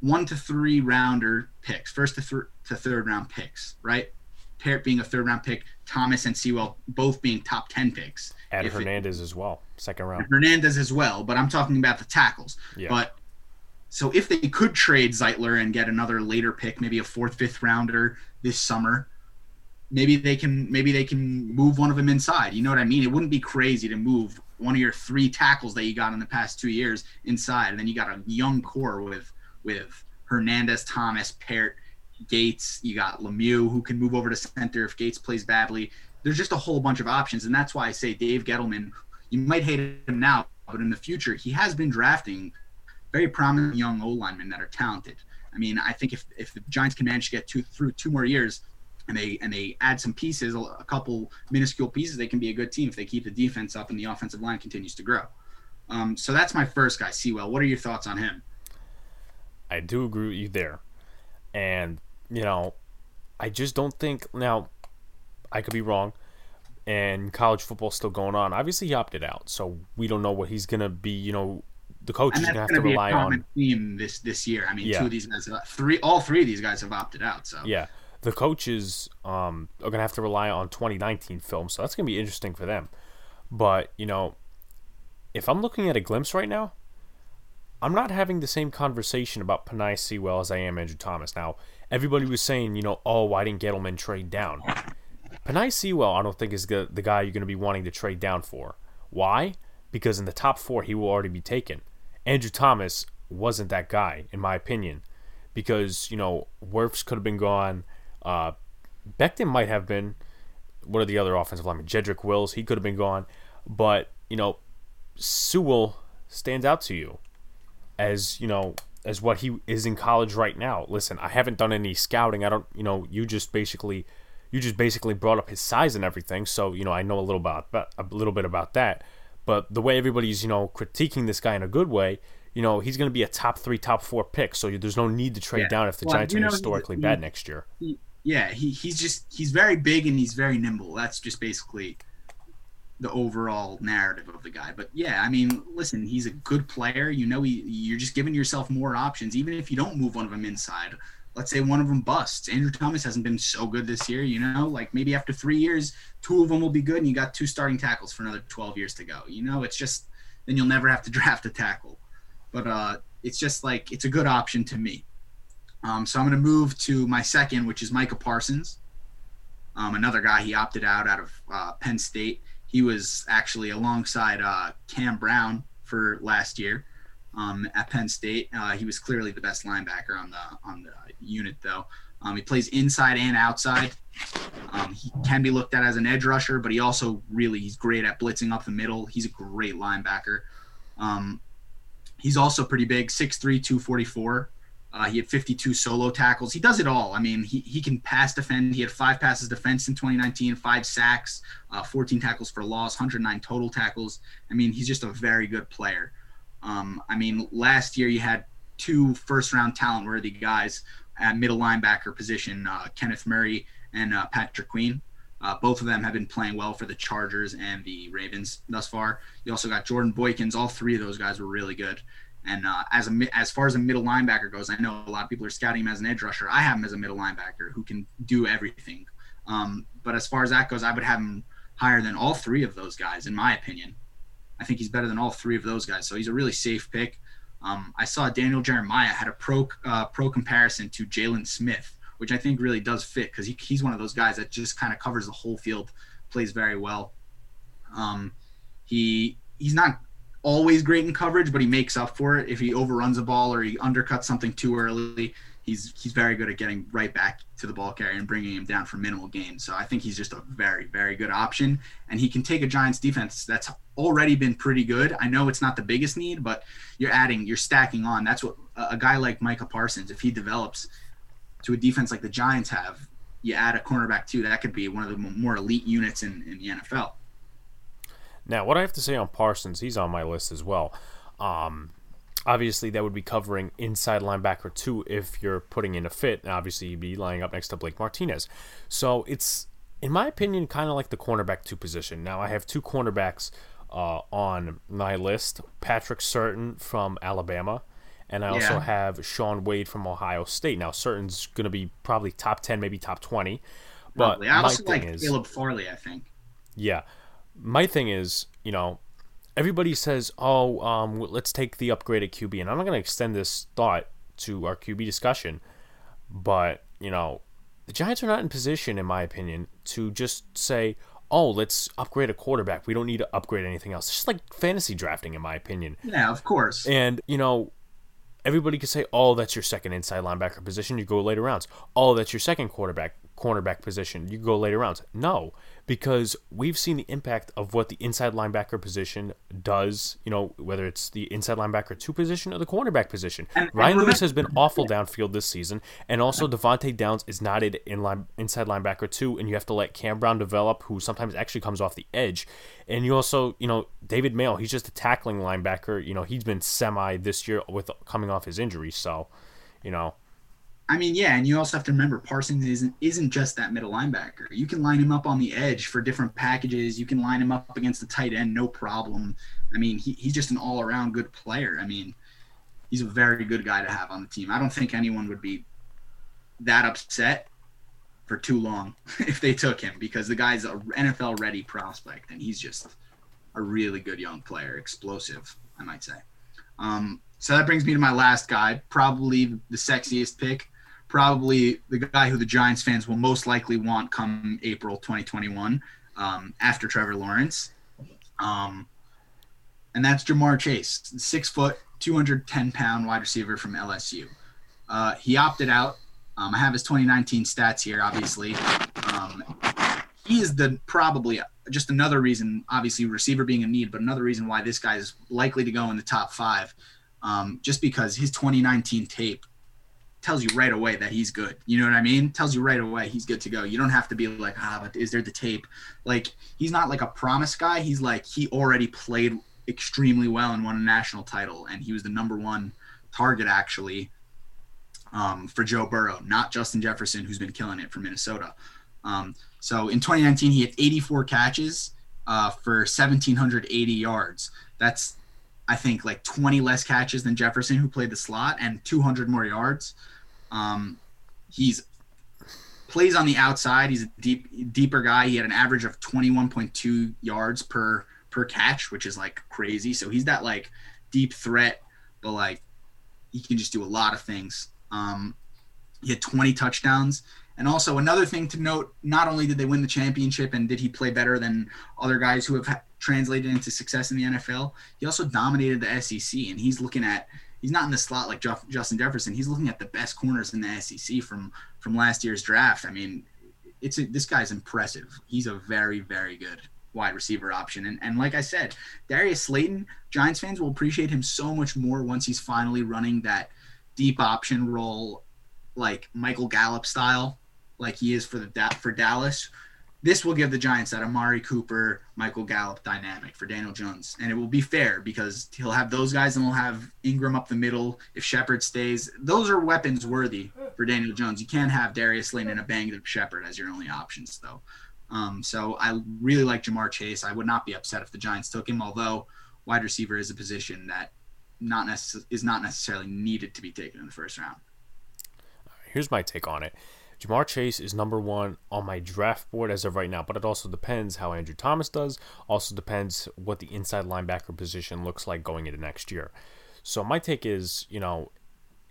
one to three rounder picks, first to, th- to third round picks, right? Parrott being a third round pick, Thomas and Sewell both being top 10 picks. And If it- Hernandez as well, second round. Hernandez as well, but I'm talking about the tackles. Yeah. But so if they could trade Zeitler and get another later pick, maybe a fourth, fifth rounder this summer, maybe they can maybe they can move one of them inside. You know what I mean? It wouldn't be crazy to move one of your three tackles that you got in the past two years inside, and then you got a young core with with Hernandez, Thomas, Parrott, Gates. You got Lemieux who can move over to center if Gates plays badly. There's just a whole bunch of options, and that's why I say Dave Gettleman. You might hate him now, but in the future, he has been drafting very prominent young O linemen that are talented. I mean, I think if, if the Giants can manage to get two through two more years, and they and they add some pieces, a couple minuscule pieces, they can be a good team if they keep the defense up and the offensive line continues to grow. Um, so that's my first guy, Sewell. What are your thoughts on him? I do agree with you there. And, you know, I just don't think now I could be wrong. And college football's still going on. Obviously he opted out, so we don't know what he's gonna be, you know, the coach And is gonna have going to to be a rely common on theme this this year. I mean, Yeah. two of these guys, have, three, all three of these guys have opted out. So Yeah. The coaches um, are gonna have to rely on 2019 film, so that's gonna be interesting for them. But you know, if I'm looking at a glimpse right now, I'm not having the same conversation about Penei Sewell as I am Andrew Thomas. Now, everybody was saying, you know, oh, why didn't Gettleman trade down? Penei Sewell, I don't think is the, the guy you're going to be wanting to trade down for. Why? Because in the top four, he will already be taken. Andrew Thomas wasn't that guy, in my opinion, because you know Wirfs could have been gone. Uh, might have been. What are the other offensive linemen? Jedrick Wills, he could have been gone, but you know, Sewell stands out to you as you know as what he is in college right now. Listen, I haven't done any scouting. I don't, you know, you just basically, you just basically brought up his size and everything. So you know, I know a little about a little bit about that. But the way everybody's you know critiquing this guy in a good way, you know, he's going to be a top three, top four pick. So there's no need to trade Yeah. down if the Well, Giants you are know, historically he- bad next year. yeah, he, he's just he's very big and he's very nimble. That's just basically the overall narrative of the guy. But yeah, I mean, listen, he's a good player. You know, he, you're just giving yourself more options, even if you don't move one of them inside. Let's say one of them busts. Andrew Thomas hasn't been so good this year. You know, like maybe after three years, two of them will be good, and you got two starting tackles for another 12 years to go. You know, it's just then you'll never have to draft a tackle. But uh, it's just like it's a good option to me. Um, so I'm going to move to my second, which is Micah Parsons, um, another guy he opted out out of uh, Penn State. He was actually alongside uh, Cam Brown for last year um, at Penn State. Uh, he was clearly the best linebacker on the on the unit, though. Um, he plays inside and outside. Um, he can be looked at as an edge rusher, but he also really he's great at blitzing up the middle. He's a great linebacker. Um, he's also pretty big, 6'3", 244. Uh, he had 52 solo tackles. He does it all. I mean, he, he can pass defend. He had five passes defense in 2019, five sacks, uh, 14 tackles for loss, 109 total tackles. I mean, he's just a very good player. Um, I mean, last year you had two first round talent worthy guys at middle linebacker position, uh, Kenneth Murray and uh, Patrick Queen. Uh, both of them have been playing well for the Chargers and the Ravens thus far. You also got Jordan Boykins. All three of those guys were really good. And uh, as a as far as a middle linebacker goes, I know a lot of people are scouting him as an edge rusher. I have him as a middle linebacker who can do everything. Um, but as far as that goes, I would have him higher than all three of those guys, in my opinion. I think he's better than all three of those guys. So he's a really safe pick. Um, I saw Daniel Jeremiah had a pro uh, pro comparison to Jaylon Smith, which I think really does fit because he, he's one of those guys that just kind of covers the whole field, plays very well. Um, he he's not always great in coverage, but he makes up for it if he overruns a ball or he undercuts something too early. He's he's very good at getting right back to the ball carrier and bringing him down for minimal gain. So I think he's just a very very good option, and he can take a Giants defense that's already been pretty good. I know it's not the biggest need, but you're adding, you're stacking on. That's what a guy like Micah Parsons, if he develops to a defense like the Giants have, you add a cornerback too. That could be one of the more elite units in, in the NFL. Now, what I have to say on Parsons, he's on my list as well. Um, obviously, that would be covering inside linebacker too if you're putting in a fit. And obviously, you'd be lining up next to Blake Martinez. So it's, in my opinion, kind of like the cornerback two position. Now, I have two cornerbacks uh, on my list Patrick Surtain from Alabama. And I also have Shaun Wade from Ohio State. Now, Surtain's going to be probably top 10, maybe top 20. But. I also like is, Caleb Farley, I think. Yeah my thing is, you know, everybody says, "Oh, um, let's take the upgraded QB," and I'm not going to extend this thought to our QB discussion, but you know, the Giants are not in position, in my opinion, to just say, "Oh, let's upgrade a quarterback. We don't need to upgrade anything else." It's just like fantasy drafting, in my opinion. Yeah, of course. And you know, everybody could say, "Oh, that's your second inside linebacker position. You go later rounds." Oh, that's your second quarterback cornerback position. You go later rounds. No, because we've seen the impact of what the inside linebacker position does, you know, whether it's the inside linebacker two position or the cornerback position. Ryan Lewis has been awful downfield this season, and also Devante Downs is not an in line, inside linebacker two, and you have to let Cam Brown develop, who sometimes actually comes off the edge. And you also, you know, David Mayo, he's just a tackling linebacker. You know, he's been semi this year with coming off his injury, so, you know. I mean, yeah, and you also have to remember Parsons isn't isn't just that middle linebacker. You can line him up on the edge for different packages. You can line him up against the tight end, no problem. I mean, he, he's just an all around good player. I mean, he's a very good guy to have on the team. I don't think anyone would be that upset for too long if they took him because the guy's a NFL ready prospect and he's just a really good young player, explosive, I might say. Um, so that brings me to my last guy, probably the sexiest pick probably the guy who the Giants fans will most likely want come April 2021 um, after Trevor Lawrence. Um, and that's Ja'Marr Chase, six foot, 210 pound wide receiver from LSU. Uh, he opted out. Um, I have his 2019 stats here, obviously. Um, he is the probably just another reason, obviously, receiver being a need, but another reason why this guy is likely to go in the top five. Um, just because his 2019 tape tells you right away that he's good. You know what I mean? Tells you right away he's good to go. You don't have to be like, ah, but is there the tape? Like he's not like a promise guy. He's like he already played extremely well and won a national title, and he was the number one target actually um, for Joe Burrow, not Justin Jefferson, who's been killing it for Minnesota. Um, so in 2019, he had 84 catches, uh, for 1,780 yards. That's, I think, like 20 less catches than Jefferson, who played the slot, and 200 more yards. Um, he's plays on the outside. He's a deep, deeper guy. He had an average of 21.2 yards per per catch, which is like crazy. So he's that like deep threat, but like he can just do a lot of things. Um, he had 20 touchdowns. And also another thing to note: not only did they win the championship, and did he play better than other guys who have ha- translated into success in the NFL, he also dominated the SEC. And he's looking at he's not in the slot like Jeff, Justin Jefferson. He's looking at the best corners in the SEC from from last year's draft. I mean, it's a, this guy's impressive. He's a very very good wide receiver option. And and like I said, Darius Slayton, Giants fans will appreciate him so much more once he's finally running that deep option role, like Michael Gallup style, like he is for the for Dallas. This will give the Giants that Amari Cooper, Michael Gallup dynamic for Daniel Jones, and it will be fair because he'll have those guys and he'll have Engram up the middle. If Shepard stays, those are weapons worthy for Daniel Jones. You can't have Darius Lane and a banged up Shepard as your only options, though. Um, so I really like Ja'Marr Chase. I would not be upset if the Giants took him, although wide receiver is a position that not necess- is not necessarily needed to be taken in the first round. Here's my take on it. Ja'Marr Chase is number one on my draft board as of right now, but it also depends how Andrew Thomas does. Also depends what the inside linebacker position looks like going into next year. So my take is, you know,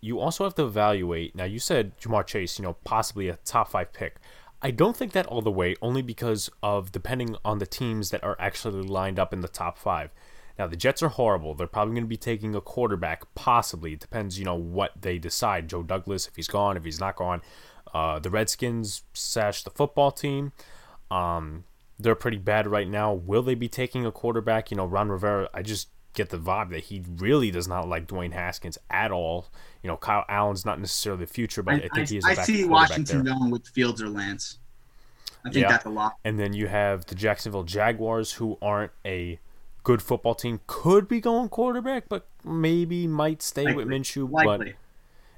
you also have to evaluate. Now you said Ja'Marr Chase, you know, possibly a top five pick. I don't think that all the way, only because of depending on the teams that are actually lined up in the top five. Now the Jets are horrible. They're probably going to be taking a quarterback, possibly. It depends, you know, what they decide. Joe Douglas, if he's gone, if he's not gone. Uh, the Redskins sash the football team. Um, they're pretty bad right now. Will they be taking a quarterback? You know, Ron Rivera. I just get the vibe that he really does not like Dwayne Haskins at all. You know, Kyle Allen's not necessarily the future, but I, I think he is. I see Washington there. going with Fields or Lance. I think yeah. that's a lot. And then you have the Jacksonville Jaguars, who aren't a good football team, could be going quarterback, but maybe might stay Likely. with Minshew. Likely. But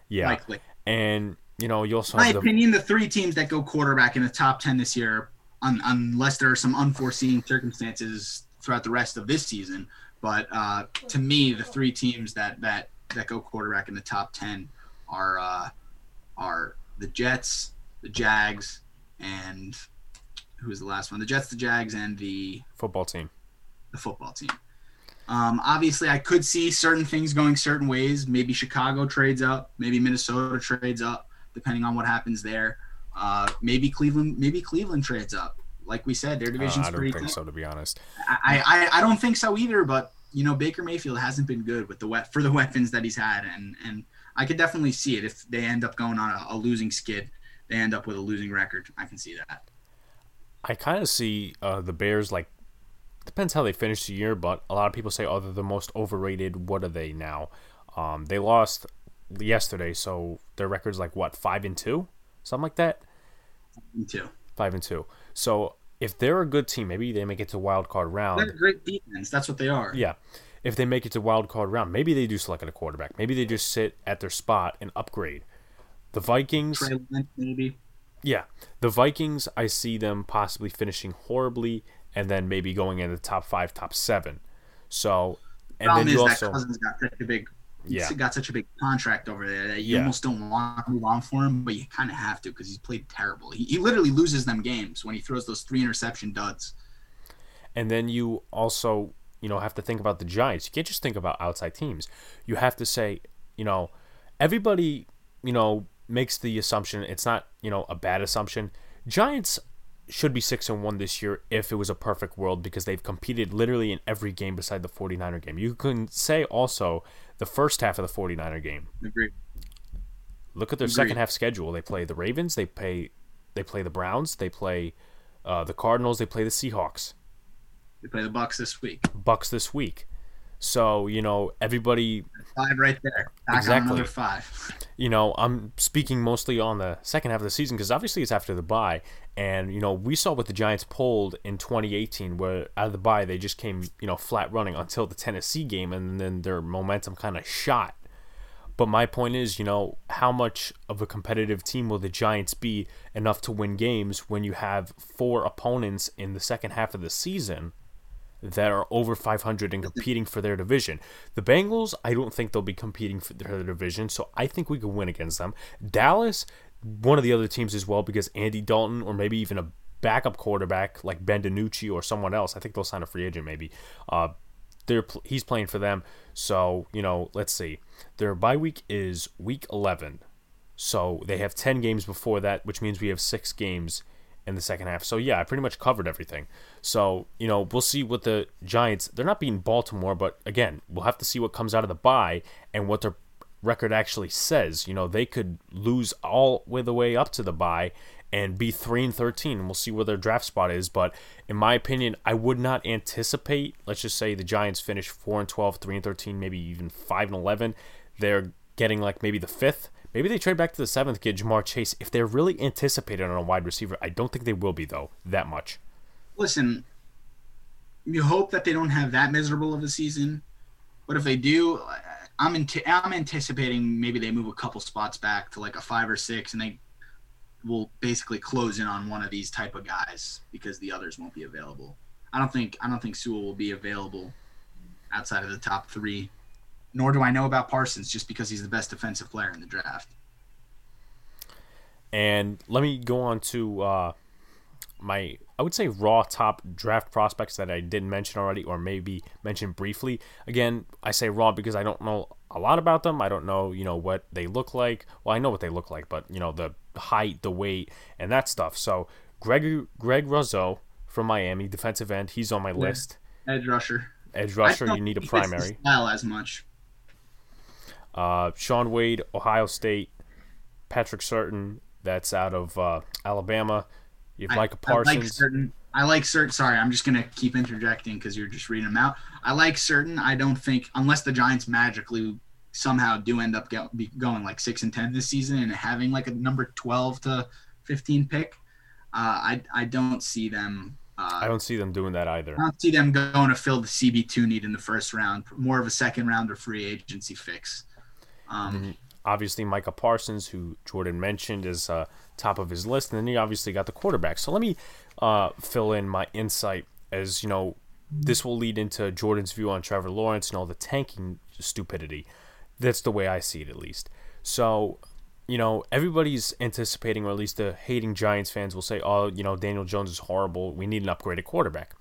yeah, Likely. and you know, you also my opinion, the three teams that go quarterback in the top ten this year, un- unless there are some unforeseen circumstances throughout the rest of this season. But uh, to me, the three teams that that that go quarterback in the top ten are uh, are the Jets, the Jags, and who's the last one? The Jets, the Jags, and the football team. The football team. Um, obviously, I could see certain things going certain ways. Maybe Chicago trades up. Maybe Minnesota trades up depending on what happens there. Uh, maybe Cleveland, maybe Cleveland trades up. Like we said, their division's uh, I don't pretty. think so, to be honest. I, I I don't think so either. But you know, Baker Mayfield hasn't been good with the wet for the weapons that he's had, and and I could definitely see it if they end up going on a, a losing skid. They end up with a losing record. I can see that. I kind of see uh, the Bears like depends how they finish the year, but a lot of people say, oh, they're the most overrated. What are they now? Um, they lost yesterday, so their record's like what five and two, something like that. Two. Five and two. So if they're a good team, maybe they make it to wild card round. They're great defense. That's what they are. Yeah. If they make it to wild card round, maybe they do select a quarterback. Maybe they just sit at their spot and upgrade. The Vikings, maybe. Yeah, the Vikings. I see them possibly finishing horribly, and then maybe going in the top five, top seven. So, and then you also Cousins got such a big yeah. got such a big contract over there that you yeah. almost don't want to move on for him, but you kind of have to because he's played terrible. He, he literally loses them games when he throws those three interception duds. And then you also, you know, have to think about the Giants. You can't just think about outside teams. You have to say, you know, everybody, you know, makes the assumption. It's not, you know, a bad assumption. Giants should be 6 and 1 this year if it was a perfect world because they've competed literally in every game beside the 49er game. You can say also the first half of the 49er game. Agreed. Look at their Agreed. second half schedule. They play the Ravens, they play they play the Browns, they play uh, the Cardinals, they play the Seahawks. They play the Bucks this week. Bucks this week. So you know everybody. Five right there. Back exactly. another five. You know I'm speaking mostly on the second half of the season because obviously it's after the bye, and you know we saw what the Giants pulled in 2018, where out of the bye they just came you know flat running until the Tennessee game, and then their momentum kind of shot. But my point is, you know, how much of a competitive team will the Giants be enough to win games when you have four opponents in the second half of the season? That are over 500 and competing for their division. The Bengals, I don't think they'll be competing for their division, so I think we could win against them. Dallas, one of the other teams as well, because Andy Dalton or maybe even a backup quarterback like Ben DiNucci or someone else. I think they'll sign a free agent maybe. Uh, they're he's playing for them. So you know, let's see. Their bye week is week 11. So they have 10 games before that, which means we have six games in the second half. So yeah, I pretty much covered everything. So you know, we'll see what the Giants. They're not beating Baltimore, but again, we'll have to see what comes out of the bye and what their record actually says. You know, they could lose all the way up to the bye and be 3 and 13 and we'll see where their draft spot is but in my opinion I would not anticipate let's just say the Giants finish 4 and 12 3 and 13 maybe even 5 and 11 they're getting like maybe the 5th maybe they trade back to the 7th get Ja'Marr Chase if they're really anticipated on a wide receiver I don't think they will be though that much listen you hope that they don't have that miserable of a season but if they do I'm, I'm anticipating maybe they move a couple spots back to like a 5 or 6 and they will basically close in on one of these type of guys because the others won't be available. I don't think I don't think Sewell will be available outside of the top three. Nor do I know about Parsons just because he's the best defensive player in the draft. And let me go on to uh, my I would say raw top draft prospects that I didn't mention already or maybe mention briefly. Again, I say raw because I don't know a lot about them. I don't know, you know, what they look like. Well, I know what they look like, but you know, the height, the weight, and that stuff. So Greg Greg Rousseau from Miami, defensive end, he's on my yeah. list. Edge rusher. Edge rusher, you need a primary. Style as much. Uh, Shaun Wade, Ohio State. Patrick Surtain, that's out of uh, Alabama. You have Micah Parsons. I like Surtain. I like Surtain. Sorry, I'm just gonna keep interjecting because you're just reading them out. I like Surtain. I don't think unless the Giants magically somehow do end up get, going like six and ten this season and having like a number twelve to fifteen pick, uh, I I don't see them. Uh, I don't see them doing that either. I don't see them going to fill the CB two need in the first round. More of a second round or free agency fix. Um, mm-hmm. Obviously, Micah Parsons, who Jordan mentioned, is uh, top of his list, and then you obviously got the quarterback. So let me uh, fill in my insight as you know. This will lead into Jordan's view on Trevor Lawrence and all the tanking stupidity. That's the way I see it, at least. So, you know, everybody's anticipating, or at least the hating Giants fans will say, oh, you know, Daniel Jones is horrible. We need an upgraded quarterback.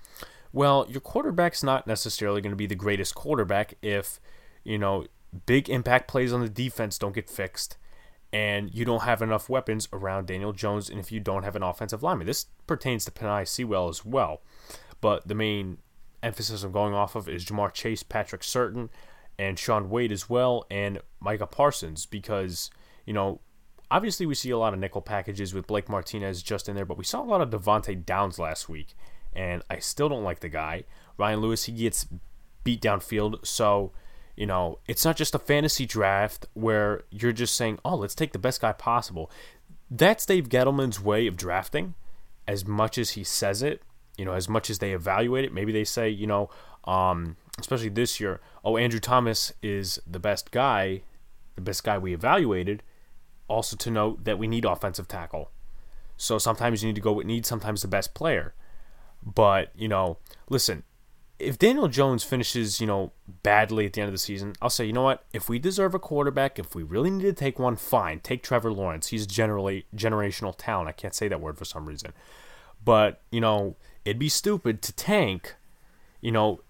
Well, your quarterback's not necessarily going to be the greatest quarterback if, you know, big impact plays on the defense don't get fixed and you don't have enough weapons around Daniel Jones, and if you don't have an offensive lineman. This pertains to Penei Sewell as well. But the main emphasis I'm going off of is Ja'Marr Chase, Patrick Surtain, and Shaun Wade as well, and Micah Parsons, because, you know, obviously we see a lot of nickel packages with Blake Martinez just in there, but we saw a lot of Devante Downs last week, and I still don't like the guy. Ryan Lewis, he gets beat downfield, so you know, it's not just a fantasy draft where you're just saying, oh, let's take the best guy possible. That's Dave Gettleman's way of drafting, as much as he says it, you know, as much as they evaluate it. Maybe they say, you know, um, especially this year, oh, Andrew Thomas is the best guy, the best guy we evaluated. Also, to note that we need offensive tackle. So sometimes you need to go with need, sometimes the best player. But, you know, listen, if Daniel Jones finishes, you know, badly at the end of the season, I'll say, you know what? If we deserve a quarterback, if we really need to take one, fine. Take Trevor Lawrence. He's generally generational talent. I can't say that word for some reason. But, you know, it'd be stupid to tank. You know,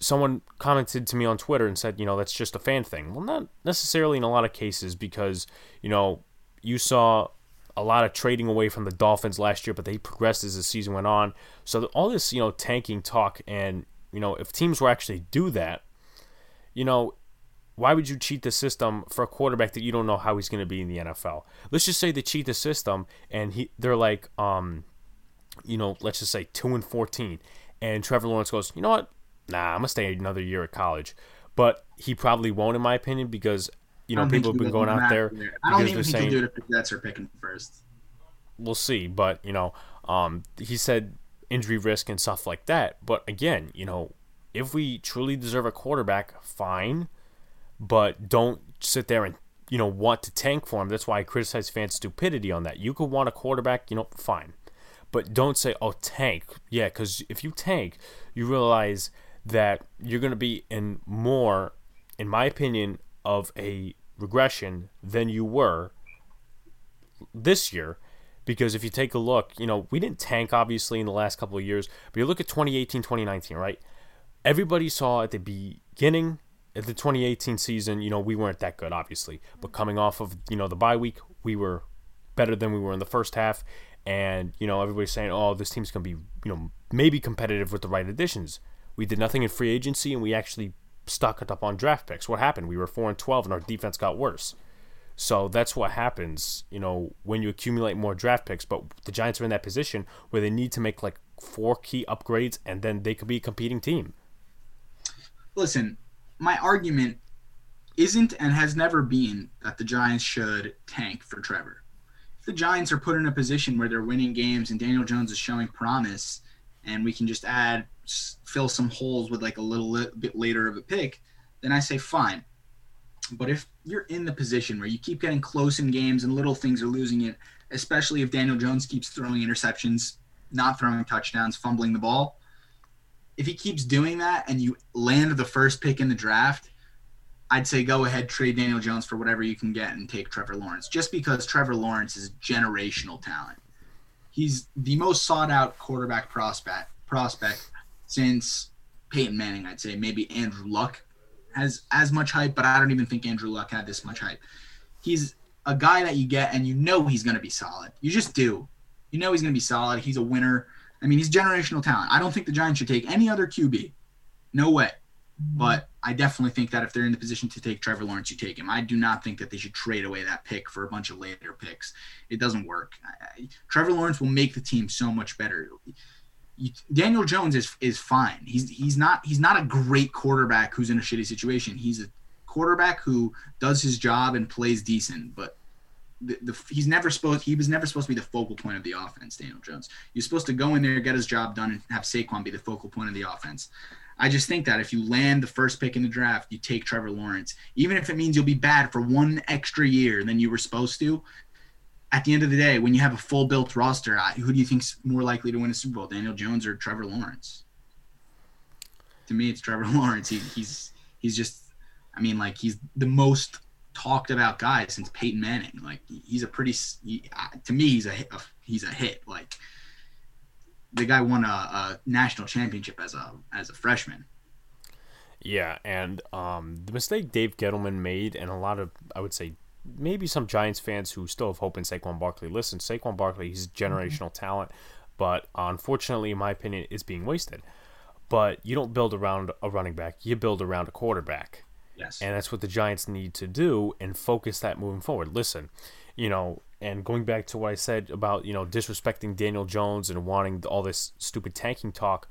someone commented to me on Twitter and said, you know, that's just a fan thing. Well, not necessarily in a lot of cases because, you know, you saw a lot of trading away from the Dolphins last year, but they progressed as the season went on. So all this, you know, tanking talk and you know, if teams will actually do that, you know, why would you cheat the system for a quarterback that you don't know how he's going to be in the NFL? Let's just say they cheat the system and he they're like um you know, let's just say 2 and 14 and Trevor Lawrence goes, "You know what? Nah, I'm going to stay another year at college." But he probably won't in my opinion because you know, people have been going out there. I don't even think saying, he'll do it if the Jets are picking first. We'll see, but you know, um, he said injury risk and stuff like that. But again, you know, if we truly deserve a quarterback, fine, but don't sit there and you know want to tank for him. That's why I criticize fans' stupidity on that. You could want a quarterback, you know, fine, But don't say, "Oh, tank." Yeah, because if you tank, you realize that you're going to be in more, in my opinion, of a regression than you were this year. Because if you take a look, you know, we didn't tank obviously in the last couple of years, but you look at 2018, 2019, right? Everybody saw at the beginning of the 2018 season, you know, we weren't that good, obviously. But coming off of, you know, the bye week, we were better than we were in the first half. And, you know, everybody's saying, oh, this team's going to be, you know, maybe competitive with the right additions. We did nothing in free agency and we actually stocked up on draft picks. What happened? We were 4 and 12 and our defense got worse. So that's what happens, you know, when you accumulate more draft picks. But the Giants are in that position where they need to make like four key upgrades and then they could be a competing team. Listen, my argument isn't and has never been that the Giants should tank for Trevor. If the Giants are put in a position where they're winning games and Daniel Jones is showing promise, and we can just add fill some holes with like a little bit later of a pick, then I say fine. But if you're in the position where you keep getting close in games and little things are losing it, especially if Daniel Jones keeps throwing interceptions, not throwing touchdowns, fumbling the ball, if he keeps doing that and you land the first pick in the draft, I'd say go ahead, trade Daniel Jones for whatever you can get and take Trevor Lawrence, just because Trevor Lawrence is generational talent. He's the most sought out quarterback prospect prospect since Peyton Manning, I'd say. Maybe Andrew Luck has as much hype, but I don't even think Andrew Luck had this much hype. He's a guy that you get and you know he's going to be solid. You just do. You know he's going to be solid. He's a winner. I mean, he's generational talent. I don't think the Giants should take any other QB. No way. But I definitely think that if they're in the position to take Trevor Lawrence, you take him. I do not think that they should trade away that pick for a bunch of later picks. It doesn't work. I, Trevor Lawrence will make the team so much better. Daniel Jones is is fine. He's he's not he's not a great quarterback who's in a shitty situation. He's a quarterback who does his job and plays decent, but the, the, he's never supposed he was never supposed to be the focal point of the offense. Daniel Jones, you're supposed to go in there, get his job done, and have Saquon be the focal point of the offense. I just think that if you land the first pick in the draft, you take Trevor Lawrence, even if it means you'll be bad for one extra year than you were supposed to. At the end of the day, when you have a full built roster, who do you think's more likely to win a Super Bowl, Daniel Jones or Trevor Lawrence? To me, it's Trevor Lawrence. He, he's he's just, I mean, like he's the most talked about guy since Peyton Manning. Like he's a pretty he, to me he's a, a, he's a hit. Like the guy won a, a, national championship as a as a freshman. Yeah, and um, the mistake Dave Gettleman made, and a lot of I would say maybe some Giants fans who still have hope in Saquon Barkley. Listen, Saquon Barkley, he's generational mm-hmm. talent, but unfortunately, in my opinion, is being wasted. But you don't build around a running back; you build around a quarterback. Yes. And that's what the Giants need to do and focus that moving forward. Listen, you know, and going back to what I said about, you know, disrespecting Daniel Jones and wanting all this stupid tanking talk,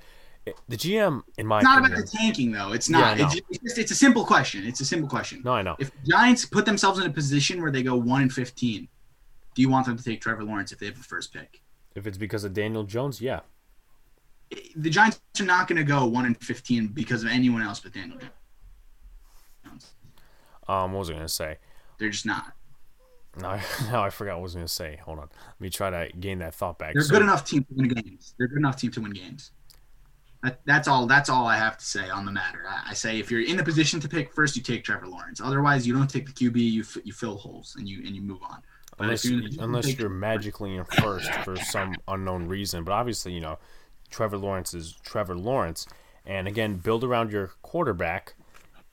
the GM, in my it's not opinion, about the tanking though. It's not. Yeah, it's, it's, just, it's a simple question. It's a simple question. No, I know. If Giants put themselves in a position where they go one and fifteen, do you want them to take Trevor Lawrence if they have the first pick? If it's because of Daniel Jones, yeah. The Giants are not going to go one and fifteen because of anyone else but Daniel Jones. Um, what was I gonna say? They're just not. No, no, I forgot what I was gonna say. Hold on, let me try to gain that thought back. They're so, good enough team to win games. They're good enough team to win games. That, that's all. That's all I have to say on the matter. I, I, say if you're in the position to pick first, you take Trevor Lawrence. Otherwise, you don't take the QB. You you fill holes and you and you move on. But unless you're, unless you're magically in first for some unknown reason, but obviously you know Trevor Lawrence is Trevor Lawrence, and again build around your quarterback,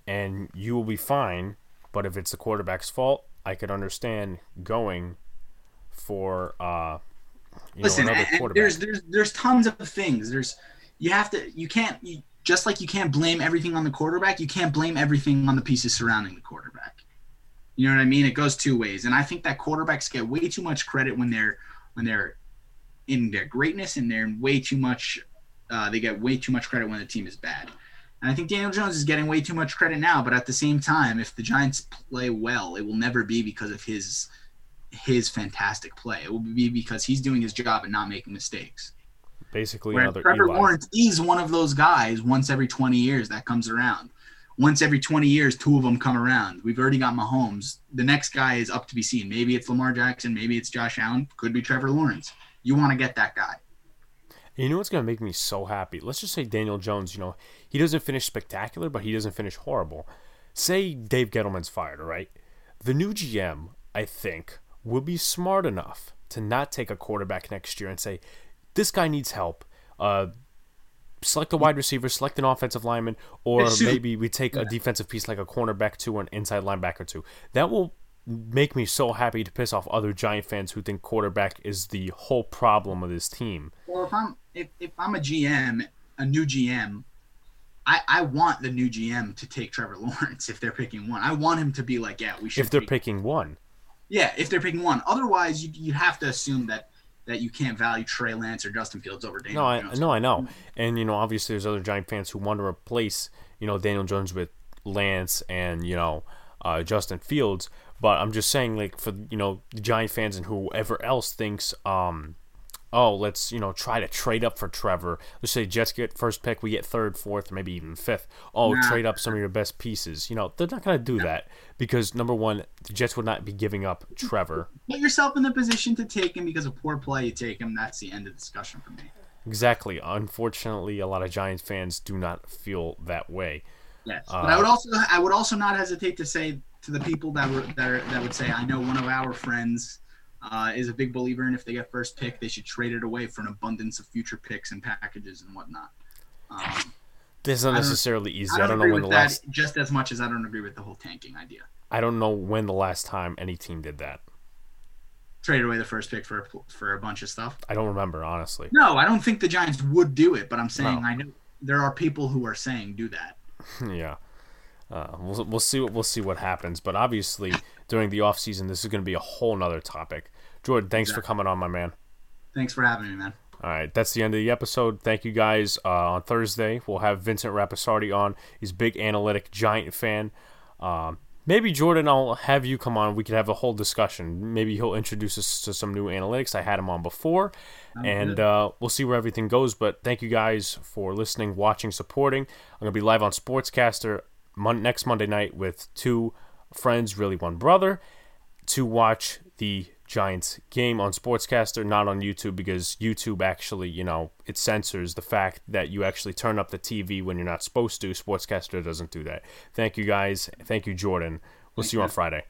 and you will be fine but if it's the quarterback's fault, I could understand going for uh, listen. there's there's there's tons of things. There's you have to you can't you, just like you can't blame everything on the quarterback. You can't blame everything on the pieces surrounding the quarterback. You know what I mean? It goes two ways, and I think that quarterbacks get way too much credit when they're when they're in their greatness, and they're way too much. Uh, they get way too much credit when the team is bad. And I think Daniel Jones is getting way too much credit now, but at the same time, if the Giants play well, it will never be because of his his fantastic play. It will be because he's doing his job and not making mistakes. Basically, Where another Trevor Eli. Lawrence is one of those guys once every 20 years that comes around. Once every 20 years, two of them come around. We've already got Mahomes. The next guy is up to be seen. Maybe it's Lamar Jackson. Maybe it's Josh Allen. Could be Trevor Lawrence. You want to get that guy. And you know what's gonna make me so happy? Let's just say Daniel Jones. You know, he doesn't finish spectacular, but he doesn't finish horrible. Say Dave Gettleman's fired, all right? The new GM, I think, will be smart enough to not take a quarterback next year and say, "This guy needs help." Uh, select a wide receiver, select an offensive lineman, or maybe we take a defensive piece like a cornerback two or an inside linebacker two. That will make me so happy to piss off other Giant fans who think quarterback is the whole problem of this team. Well, if I'm if, if I'm a GM, a new GM, I I want the new GM to take Trevor Lawrence if they're picking one. I want him to be like, yeah, we should. If they're take- picking one, yeah, if they're picking one. Otherwise, you you have to assume that that you can't value Trey Lance or Justin Fields over Daniel no, I Jones. no, I know, and you know, obviously, there's other Giant fans who want to replace you know Daniel Jones with Lance and you know uh, Justin Fields. But I'm just saying, like for you know the Giant fans and whoever else thinks, um, oh, let's you know try to trade up for Trevor. Let's say Jets get first pick, we get third, fourth, or maybe even fifth. Oh, Nah. trade up some of your best pieces. You know they're not gonna do that because number one, the Jets would not be giving up Trevor. Put yourself in the position to take him because of poor play. You take him. That's the end of the discussion for me. Exactly. Unfortunately, a lot of Giants fans do not feel that way. Yes, Uh, but I would also I would also not hesitate to say to the people that were that, are, that would say I know one of our friends uh, is a big believer in if they get first pick they should trade it away for an abundance of future picks and packages and whatnot. Um, This is not necessarily easy. I I don't, don't know when the last. just as much as I don't agree with the whole tanking idea. I don't know when the last time any team did that. Trade away the first pick for for a bunch of stuff. I don't remember honestly. No, I don't think the Giants would do it, but I'm saying No. I know there are people who are saying do that. yeah. Uh, we'll, we'll see what we'll see what happens, but obviously during the off season, this is going to be a whole nother topic. Jordan, thanks for coming on, my man. Thanks for having me, man. All right, that's the end of the episode. Thank you guys. Uh, on Thursday, we'll have Vincent Rapisardi on. He's a big analytic giant fan. Um, maybe Jordan, I'll have you come on. We could have a whole discussion. Maybe he'll introduce us to some new analytics. I had him on before, and uh, we'll see where everything goes. But thank you guys for listening, watching, supporting. I'm gonna be live on Sportscaster mon- next Monday night with two friends, really one brother, to watch the Giants game on Sportscaster, not on YouTube, because YouTube actually, you know, it censors the fact that you actually turn up the TV when you're not supposed to. Sportscaster doesn't do that. Thank you guys. Thank you, Jordan. We'll see you on Friday.